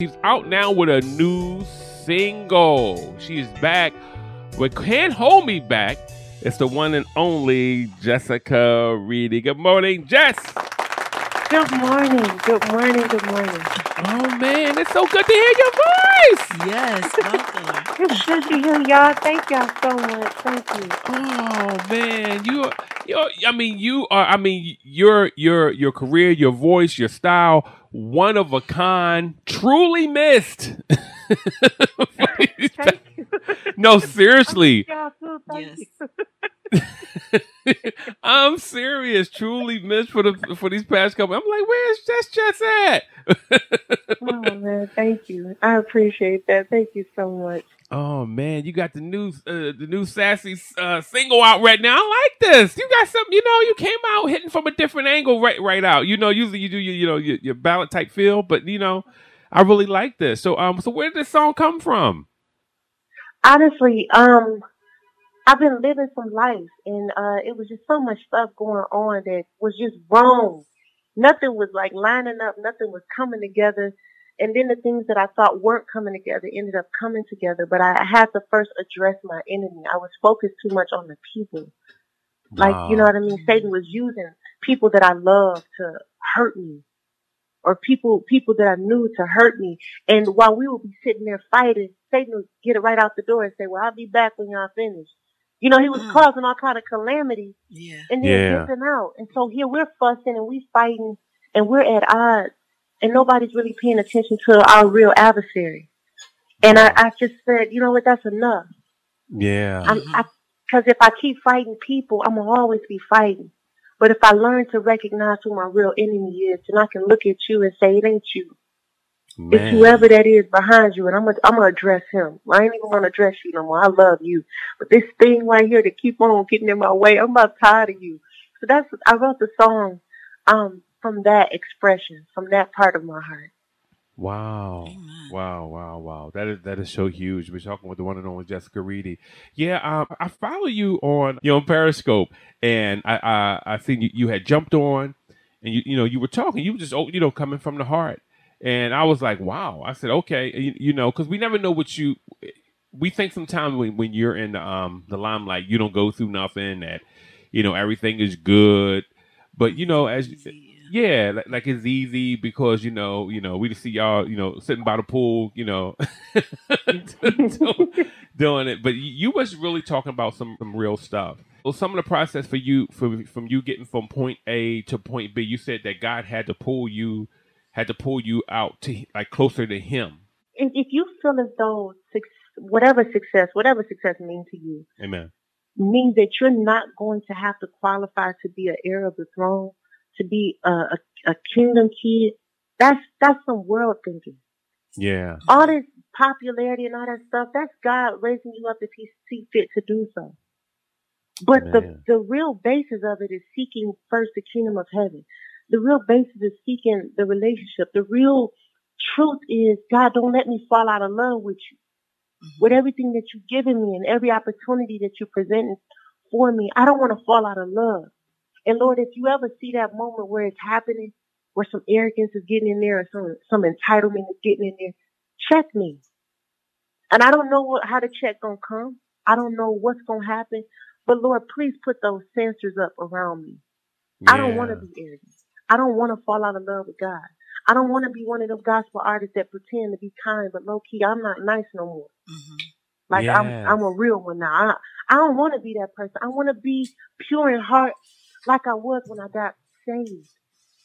She's out now with a new single. She's back with Can't Hold Me Back. It's the one and only Jessica Reedy. Good morning, Jess. Good morning. Good morning. Good morning. Oh man, it's so good to hear your voice. Yes, welcome. It's good to hear y'all. Thank y'all so much. Thank you. Oh man, you you I mean you are I mean your your your career, your voice, your style, one of a kind, truly missed. Thank you. no, seriously. Y'all Yes. I'm serious, truly missed for the for these past couple. I'm like, where's Jess Jess at? Oh man, thank you. I appreciate that. Thank you so much. Oh man, you got the new uh, the new sassy uh, single out right now. I like this. You got some, you know, you came out hitting from a different angle right right out. You know, usually you do your you know your, your ballad type feel, but you know, I really like this. So um, so where did this song come from? Honestly, um, I've been living some life, and uh, it was just so much stuff going on that was just wrong. Nothing was like lining up. Nothing was coming together. And then the things that I thought weren't coming together ended up coming together. But I had to first address my enemy. I was focused too much on the people. Like, you know what I mean? Satan was using people that I love to hurt me. Or people, people that I knew to hurt me. And while we would be sitting there fighting, Satan would get it right out the door and say, well, I'll be back when y'all finish. You know, he was Mm. causing all kind of calamity Yeah. and then Yeah. dipping out. And so here we're fussing and we're fighting and we're at odds and nobody's really paying attention to our real adversary. And I, I just said, you know what, that's enough. Yeah, I'm, I, cause if I keep fighting people, I'm gonna always be fighting. But if I learn to recognize who my real enemy is, then I can look at you and say, it ain't you. It's whoever that is behind you, and I'm gonna, I'm gonna address him. I ain't even gonna address you no more. I love you, but this thing right here to keep on getting in my way, I'm about tired of you. So that's I wrote the song, um, from that expression, from that part of my heart. Wow. Wow, wow, wow. That is that is so huge. We're talking with the one and only Jessica Reedy. Yeah, um, I follow you on you know Periscope and I I, I think you, you had jumped on and you you know you were talking, you were just oh, you know, coming from the heart. And I was like, wow. I said, okay, you, you know, because we never know what you we think sometimes when, when you're in the um the limelight, you don't go through nothing that you know everything is good. But you know, as yeah, like, like it's easy because you know, you know, we just see y'all, you know, sitting by the pool, you know, doing, it. But you, you was really talking about some, some real stuff. Well, some of the process for you, from from you getting from point A to point B, you said that God had to pull you, had to pull you out to like closer to Him. And if you feel as though suc whatever success, whatever success means to you, Amen. means that you're not going to have to qualify to be an heir of the throne, to be a, a, a kingdom kid. That's that's some world thinking. Yeah. all this popularity and all that stuff, that's God raising you up if He see fit to do so. But the, the real basis of it is seeking first the kingdom of heaven. The real basis is seeking the relationship. The real truth is, God, don't let me fall out of love with you. Mhm. With everything that you've given me and every opportunity that you present for me, I don't want to fall out of love. And Lord, if you ever see that moment where it's happening, where some arrogance is getting in there or some, some entitlement is getting in there, check me. And I don't know what, how the check gonna come. I don't know what's gonna happen. But Lord, please put those sensors up around me. I don't want to be arrogant. I don't want to fall out of love with God. I don't want to be one of those gospel artists that pretend to be kind, but low key, I'm not nice no more. Mhm. Like Yes. I'm, I'm a real one now. I, I don't want to be that person. I want to be pure in heart, like I was when I got saved.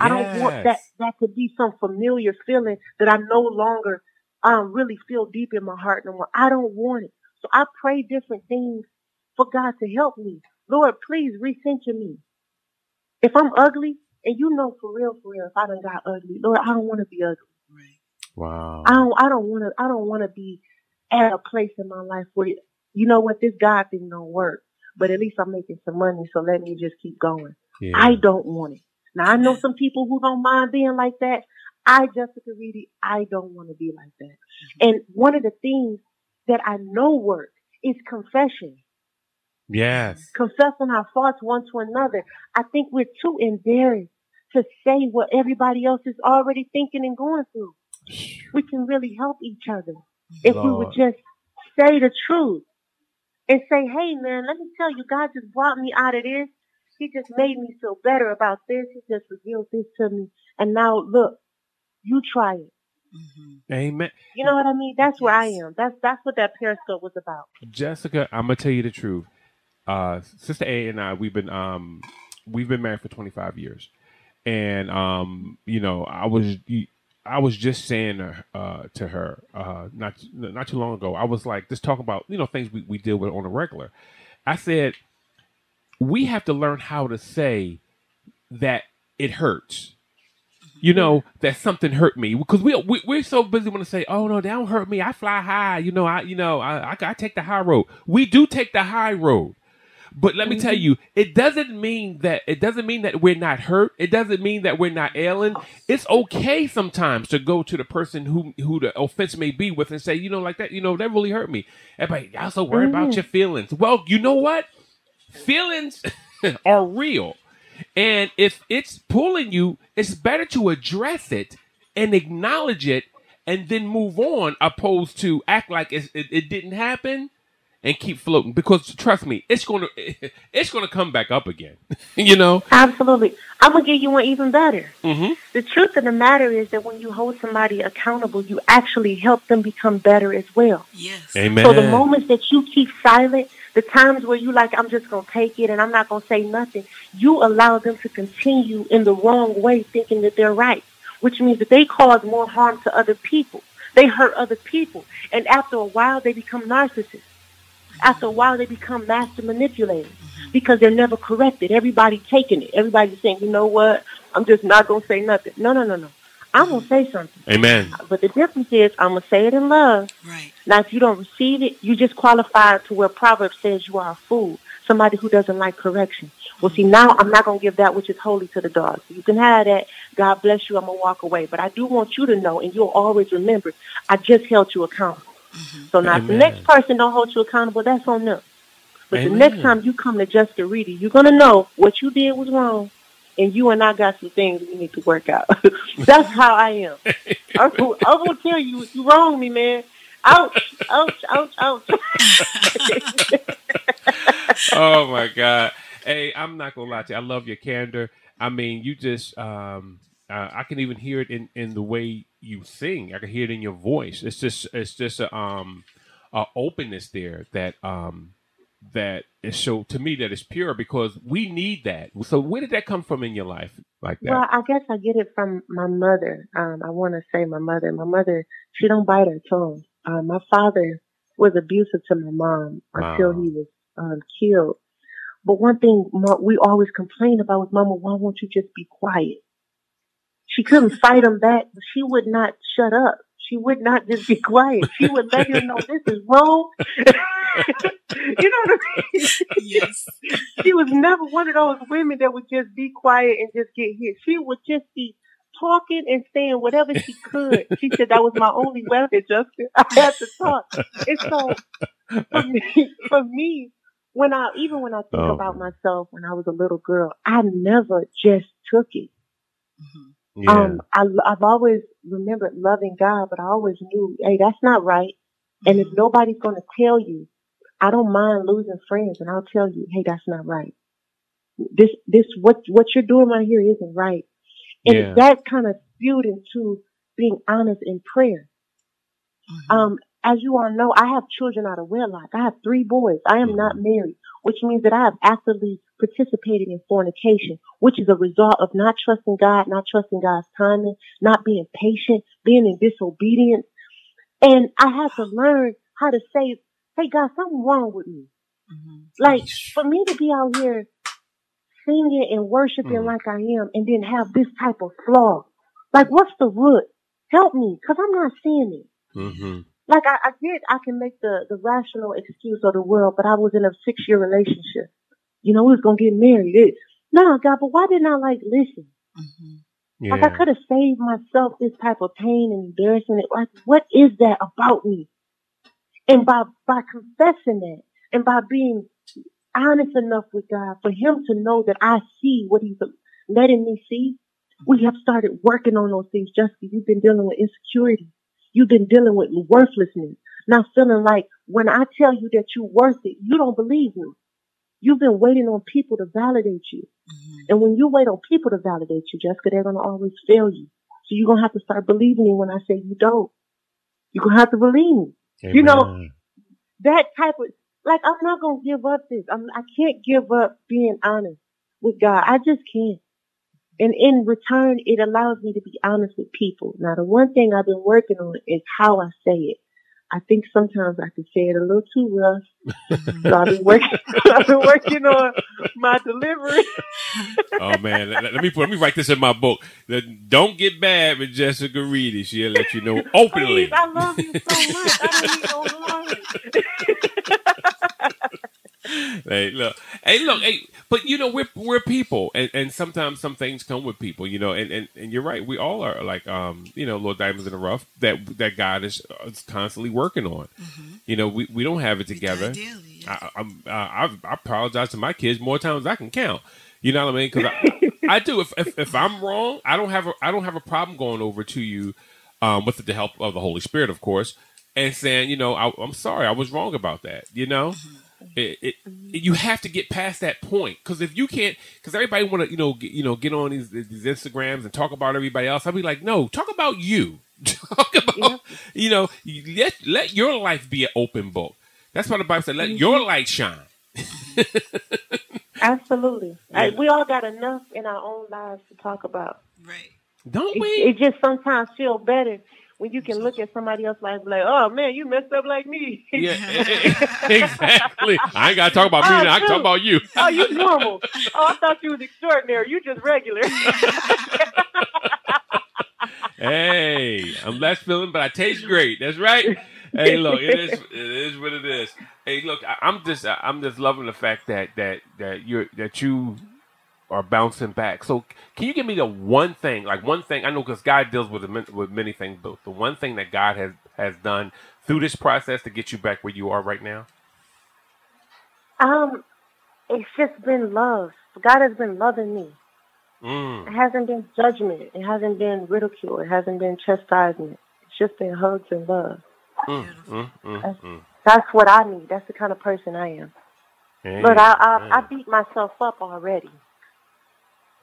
I don't want that that to be some familiar feeling that I no longer um really feel deep in my heart no more. I don't want it. So I pray different things for God to help me. Lord, please recenter me. If I'm ugly, and you know for real, for real, if I done got ugly, Lord, I don't want to be ugly. Right. Wow. I don't I don't want to I don't want to be at a place in my life where you know what this God thing don't work. But at least I'm making some money, so let me just keep going. Yeah. I don't want it. Now I know some people who don't mind being like that. I, Jessica Reedy, I don't want to be like that. Mm-hmm. And one of the things that I know work is confession. yes. Confessing our faults one to another. I think we're too embarrassed to say what everybody else is already thinking and going through. we can really help each other if we would just say the truth and say, hey man, let me tell you, God just brought me out of this. He just made me feel better about this. He just revealed this to me. And now look, you try it. Mm-hmm. Amen. You know what I mean? That's where I am. That's that's what that periscope was about. Jessica, I'm gonna tell you the truth. Uh, Sister A and I, we've been um, we've been married for 25 years, and um, you know, I was I was just saying uh, to her uh, not not too long ago. I was like, just talk about you know things we, we deal with on a regular. I said we have to learn how to say that it hurts. You know that something hurt me because we, we we're so busy want to say, "Oh no, that don't hurt me. I fly high." You know, I you know I, I I take the high road. We do take the high road, but let me tell mm-hmm. you, it doesn't mean that it doesn't mean that we're not hurt. It doesn't mean that we're not ailing. It's okay sometimes to go to the person who who the offense may be with and say, you know, like that, you know, that really hurt me. Everybody, y'all so worried mm-hmm. about your feelings. Well, you know what? Feelings are real. And if it's pulling you, it's better to address it and acknowledge it and then move on opposed to act like it, it didn't happen and keep floating because trust me, it's gonna it's gonna come back up again. you know. Absolutely. I'm gonna give you one even better. Mm-hmm. The truth of the matter is that when you hold somebody accountable, you actually help them become better as well. Yes. Amen. So the moments that you keep silent, the times where you like, I'm just gonna take it and I'm not gonna say nothing, you allow them to continue in the wrong way, thinking that they're right, which means that they cause more harm to other people. They hurt other people, and after a while, they become narcissists after a while they become master manipulators because they're never corrected. Everybody taking it. Everybody's saying, you know what? I'm just not gonna say nothing. No, no, no, no. I'm gonna say something. Amen. But the difference is I'm gonna say it in love. Right. Now if you don't receive it, you just qualify to where Proverbs says you are a fool. Somebody who doesn't like correction. Well see now I'm not gonna give that which is holy to the dogs. You can have that. God bless you, I'm gonna walk away. But I do want you to know and you'll always remember I just held you accountable. Mm-hmm. So now, if the next person don't hold you accountable, that's on them. But Amen. the next time you come to Jessica Reedy, you're gonna know what you did was wrong, and you and I got some things we need to work out. that's how I am. I'm, I'm gonna tell you, you wrong me, man. Ouch! Ouch! Ouch! Ouch! oh my God! Hey, I'm not gonna lie to you. I love your candor. I mean, you just um, uh, I can even hear it in, in the way you sing. I can hear it in your voice. It's just it's just a um a openness there that um that is so to me that is pure because we need that. So where did that come from in your life like that? Well, I guess I get it from my mother. Um, I want to say my mother. My mother, she don't bite her tongue. Uh, my father was abusive to my mom until wow. he was um, killed. But one thing we always complain about was, Mama, why won't you just be quiet? She couldn't fight him back, but she would not shut up. She would not just be quiet. She would let him know this is wrong. you know what I mean? Yes. she was never one of those women that would just be quiet and just get hit. She would just be talking and saying whatever she could. She said that was my only weapon, Justin. I had to talk. And so for me, for me, when I even when I think oh. about myself when I was a little girl, I never just took it. Mm-hmm. Yeah. Um, I, I've always remembered loving God, but I always knew, hey, that's not right. And if mm-hmm. nobody's going to tell you, I don't mind losing friends, and I'll tell you, hey, that's not right. This, this, what, what you're doing right here isn't right. And yeah. that kind of spewed into being honest in prayer. Mm-hmm. Um, as you all know, I have children out of wedlock. I have three boys. I am mm-hmm. not married, which means that I have actively participated in fornication, which is a result of not trusting God, not trusting God's timing, not being patient, being in disobedience. And I had to learn how to say, hey, God, something wrong with me. Mm-hmm. Like, for me to be out here singing and worshiping mm-hmm. like I am and then have this type of flaw, like, what's the root? Help me, because I'm not seeing it. Mm-hmm like I, I get I can make the, the rational excuse of the world, but I was in a six year relationship. You know, we was gonna get married. It, no, God, but why didn't I like listen? Mm-hmm. Yeah. Like I could have saved myself this type of pain and embarrassment. Like, what is that about me? And by by confessing that and by being honest enough with God for Him to know that I see what He's letting me see, We have started working on those things. Jessica, you've been dealing with insecurity. You've been dealing with worthlessness. Not feeling like when I tell you that you're worth it, you don't believe me. You've been waiting on people to validate you. Mhm. And when you wait on people to validate you, Jessica, they're going to always fail you. So you're going to have to start believing me when I say you don't. You're going to have to believe me. You know, That type of, like, I'm not going to give up this. I'm, I can't give up being honest with God. I just can't. And in return, it allows me to be honest with people. Now, the one thing I've been working on is how I say it. I think sometimes I can say it a little too rough. So I've been working, I've been working on my delivery. oh man, let, let me put, let me write this in my book. Don't get bad with Jessica Reedy. She'll let you know openly. Please, I love you so much. I don't need no. Hey, look, hey, look, hey, but you know we're we're people, and, and sometimes some things come with people, you know, and, and, and you're right, we all are like, um, you know, little diamonds in the rough that that God is, uh, is constantly working on. You know, we, we don't have it together. Ideally, yes. I, I'm uh, I, I apologize to my kids more times than I can count. You know what I mean? Because I, I do. If, if if I'm wrong, I don't have a I don't have a problem going over to you, um, with the help of the Holy Spirit, of course, and saying, you know, I, I'm sorry, I was wrong about that. You know, it, it, mm-hmm. you have to get past that point because if you can't, because everybody want to, you know, get, you know, get on these these Instagrams and talk about everybody else. I'll be like, no, talk about you. talk about, Yeah. you know, let let your life be an open book. That's what the Bible said. Let mm-hmm. your light shine. Absolutely. I, we all got enough in our own lives to talk about. right. Don't It, we? it just sometimes feel better when you can look at somebody else like, like, oh man, you messed up like me. Yeah, exactly. I ain't got to talk about me. Oh, now. I can talk about you. oh, you normal. Oh, I thought you was extraordinary. You just regular. Hey, I'm less feeling, but I taste great. That's right. Hey, look, it is it is what it is. Hey, look, I, I'm just I'm just loving the fact that that that you're that you are bouncing back. So, can you give me the one thing, like one thing? I know because God deals with with many things, but the one thing that God has has done through this process to get you back where you are right now. um, it's just been love. God has been loving me. It Mm. hasn't been judgment. It hasn't been ridicule. It hasn't been chastisement. It's just been hugs and love. Mm, mm, mm, mm. That's what I need. That's the kind of person I am. But I, I I beat myself up already.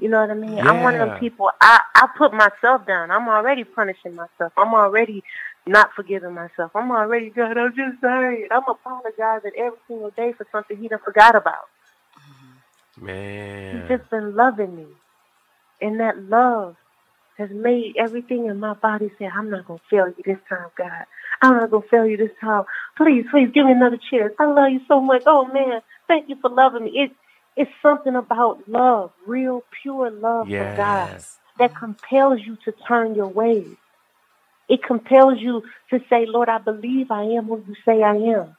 You know what I mean? I'm one of Yeah. them people. I I put myself down. I'm already punishing myself. I'm already not forgiving myself. I'm already God. I'm just sorry. I'm apologizing every single day for something he done forgot about. man. He's just been loving me, and that love has made everything in my body say, "I'm not gonna fail you this time, God. I'm not gonna fail you this time. Please, please give me another chance. I love you so much. Oh man, thank you for loving me. It, it's something about love, real pure love for God, that compels you to turn your ways. It compels you to say, Lord, I believe I am who you say I am.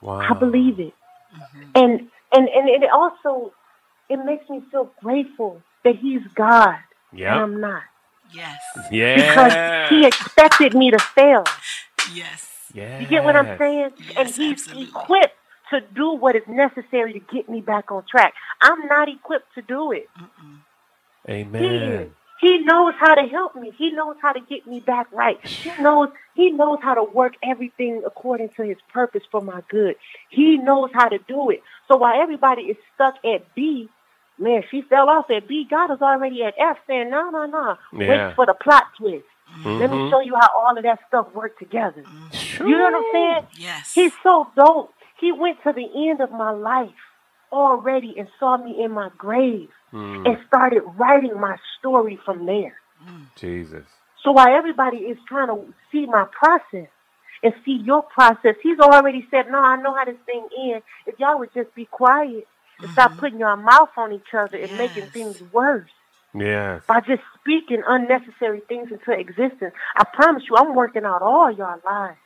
Wow. I believe it. Mhm. And and and it also it makes me feel grateful that he's God and I'm not. Yes. Yeah. Because he expected me to fail. Yes. Yeah. You get what I'm saying? and he's absolutely. equipped to do what is necessary to get me back on track. I'm not equipped to do it. Mm-mm. Amen. He knows how to help me. He knows how to get me back right. He knows he knows how to work everything according to his purpose for my good. He knows how to do it. So while everybody is stuck at B, man, she fell off at B. God is already at F saying, no, no, no. Yeah. Wait for the plot twist. Let me Mhm. show you how all of that stuff worked together. You know what I'm saying? Yes. He's so dope. He went to the end of my life already and saw me in my grave Mm, and started writing my story from there. Jesus. So while everybody is trying to see my process and see your process, he's already said, no, I know how this thing ends. If y'all would just be quiet and stop putting your mouth on each other and making things worse Yes. by just speaking unnecessary things into existence. I promise you, I'm working out all your lives.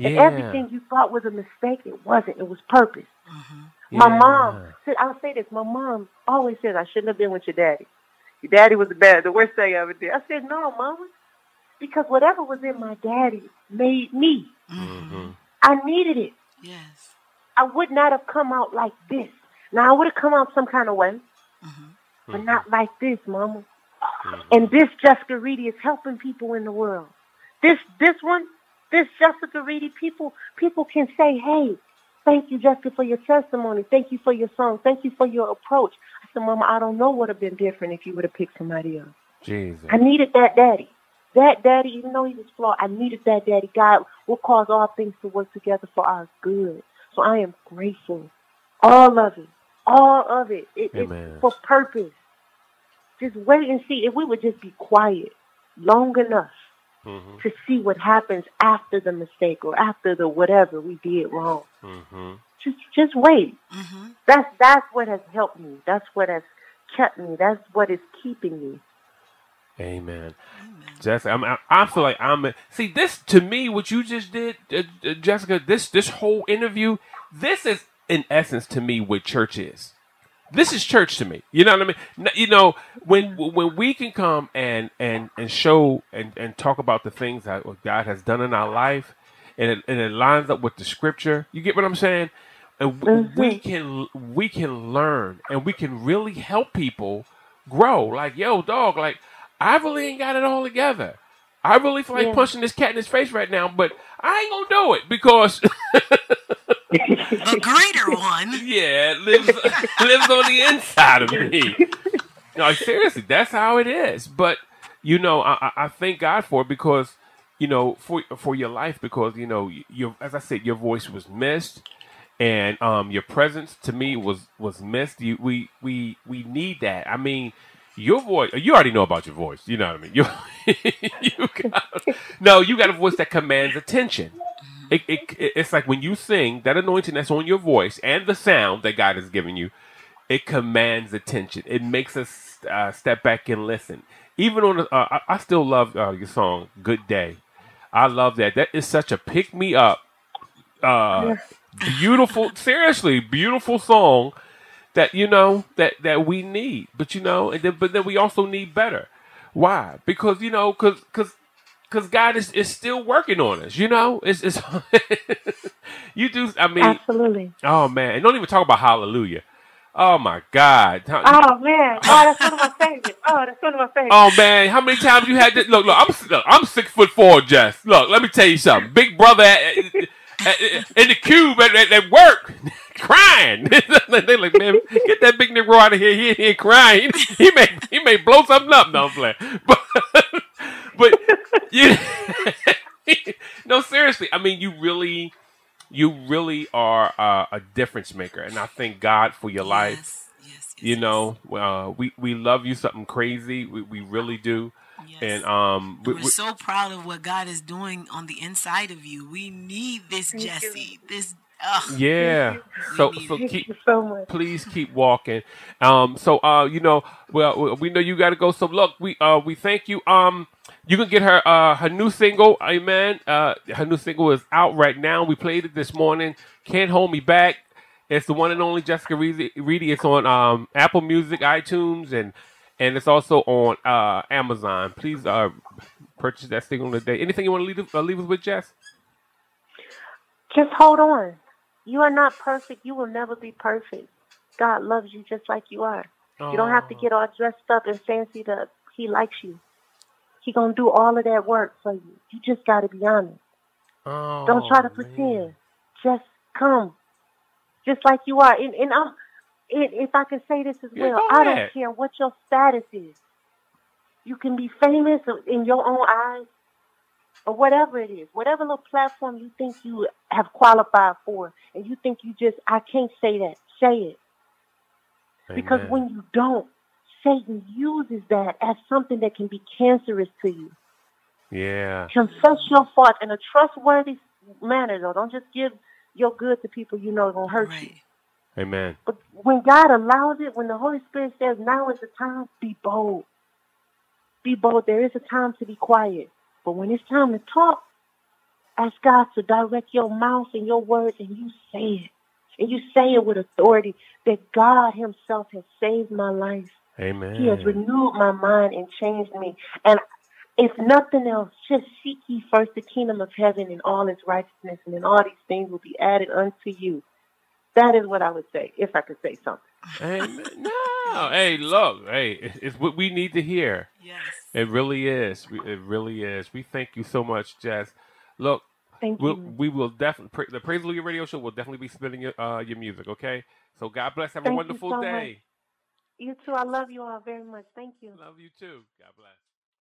Yeah. everything you thought was a mistake, it wasn't. It was purpose. Mhm. My Yeah. mom, said- I'll say this, my mom always says I shouldn't have been with your daddy. Your daddy was the bad, the worst thing I ever did. I said, no, mama, because whatever was in my daddy made me. Mhm. I needed it. Yes. I would not have come out like this. Now, I would have come out some kind of way, Mhm. but not like this, mama. Mhm. And this Jessica Reedy is helping people in the world. This this one, this Jessica Reedy, people people can say, Hey, thank you, Jessica, for your testimony. Thank you for your song. Thank you for your approach. I said, Mama, I don't know what would have been different if you would have picked somebody else. Jesus. I needed that daddy. That daddy, even though he was flawed, I needed that daddy. God will cause all things to work together for our good. So I am grateful. All of it. All of it. it it's for purpose. Just wait and see. If we would just be quiet long enough hmm to see what happens after the mistake or after the whatever we did wrong. hmm Just just wait. Mm-hmm. That's that's what has helped me. That's what has kept me. That's what is keeping me. Amen. Amen. Jessica, I'm, I, I feel like I'm. A, see, this to me, what you just did, uh, uh, Jessica. This this whole interview, this is in essence to me what church is. This is church to me. You know what I mean? You know when when we can come and and and show and and talk about the things that God has done in our life, and it, and it lines up with the scripture. You get what I'm saying? And we, mm-hmm. we can we can learn and we can really help people grow. Like yo, dog. Like I really ain't got it all together. I really feel like Yeah. punching this cat in his face right now, but I ain't gonna do it because The greater one. yeah, it lives lives on the inside of me. No, seriously, that's how it is. But you know, I, I- I thank God for it because you know for for your life because you know your as I said, your voice was missed, and um your presence to me was was missed. You we we we need that. I mean. Your voice, you already know about your voice. You know what I mean. You, you got, no, you got a voice that commands attention. It, it, it- it's like when you sing, that anointing that's on your voice and the sound that God has given you, it commands attention. It makes us uh, step back and listen. Even on, uh, I, I still love uh, your song "Good Day." I love that. That is such a pick me up, uh, beautiful. Seriously, beautiful song that you know that that we need. But you know, and then, but then we also need better. Why? Because you know, because because because God is, is still working on us. You know, it's, it's you do. I mean, Absolutely. oh man, and don't even talk about Hallelujah. Oh my God. Oh man. Oh, that's one of my favorites. Oh, that's one of my favorites. Oh man, how many times you had to look? Look, I'm look, I'm six foot four, Jess. Look, let me tell you something. Big brother at, at, in the cube at, at, work, crying. they like, man, get that big nigga out of here. He ain't crying. He, he may he may blow something up. No, I'm playing. But you, no, seriously. I mean, you really you really are uh, a difference maker, and I thank God for your life Yes. Yes. yes, you yes. know uh, we we love you something crazy we, we really do Yes. and um we, We're so proud of what God is doing on the inside of you. We need this, Thank you. Jesse. This. Ugh. yeah so so keep so much. please keep walking um so uh you know well we know you got to go so look we uh we thank you um you can get her uh her new single amen uh her new single is out right now we played it this morning can't hold me back it's the one and only Jessica Reedy. It's on um, Apple Music, iTunes, and and it's also on uh, Amazon. Please uh, purchase that single today. Anything you want to leave, uh, leave us with, Jess? Just hold on. You are not perfect. You will never be perfect. God loves you just like you are. You don't have to get all dressed up and fancy that He likes you. He gonna do all of that work for you. You just gotta be honest. Oh, Don't try to man. pretend. Just come, just like you are. And, and I'm, and if I can say this as Yeah, well, I don't care what your status is. You can be famous in your own eyes, or whatever it is, whatever little platform you think you have qualified for, and you think you just, I can't say that. Say it. Because when you don't, Satan uses that as something that can be cancerous to you. yeah, Confess your fault in a trustworthy manner, though. Don't just give your good to people you know are going to hurt you. Amen. But when God allows it, when the Holy Spirit says, now is the time, be bold. Be bold. There is a time to be quiet. But when it's time to talk, ask God to direct your mouth and your words, and you say it. And you say it with authority that God Himself has saved my life. Amen. He has renewed my mind and changed me. And if nothing else, just seek ye first the kingdom of heaven and all its righteousness, and then all these things will be added unto you. That is what I would say if I could say something. Amen. No, hey, look, hey, it's, it's what we need to hear. Yes. It really is. We- It really is. We thank you so much, Jess. Look, Thank we'll, you. we will definitely the Praise Hallelujah Radio Show will definitely be spinning your uh, your music. Okay. So God bless. Have a Thank you wonderful so much. You too. I love you all very much. Thank you. Love you too. God bless.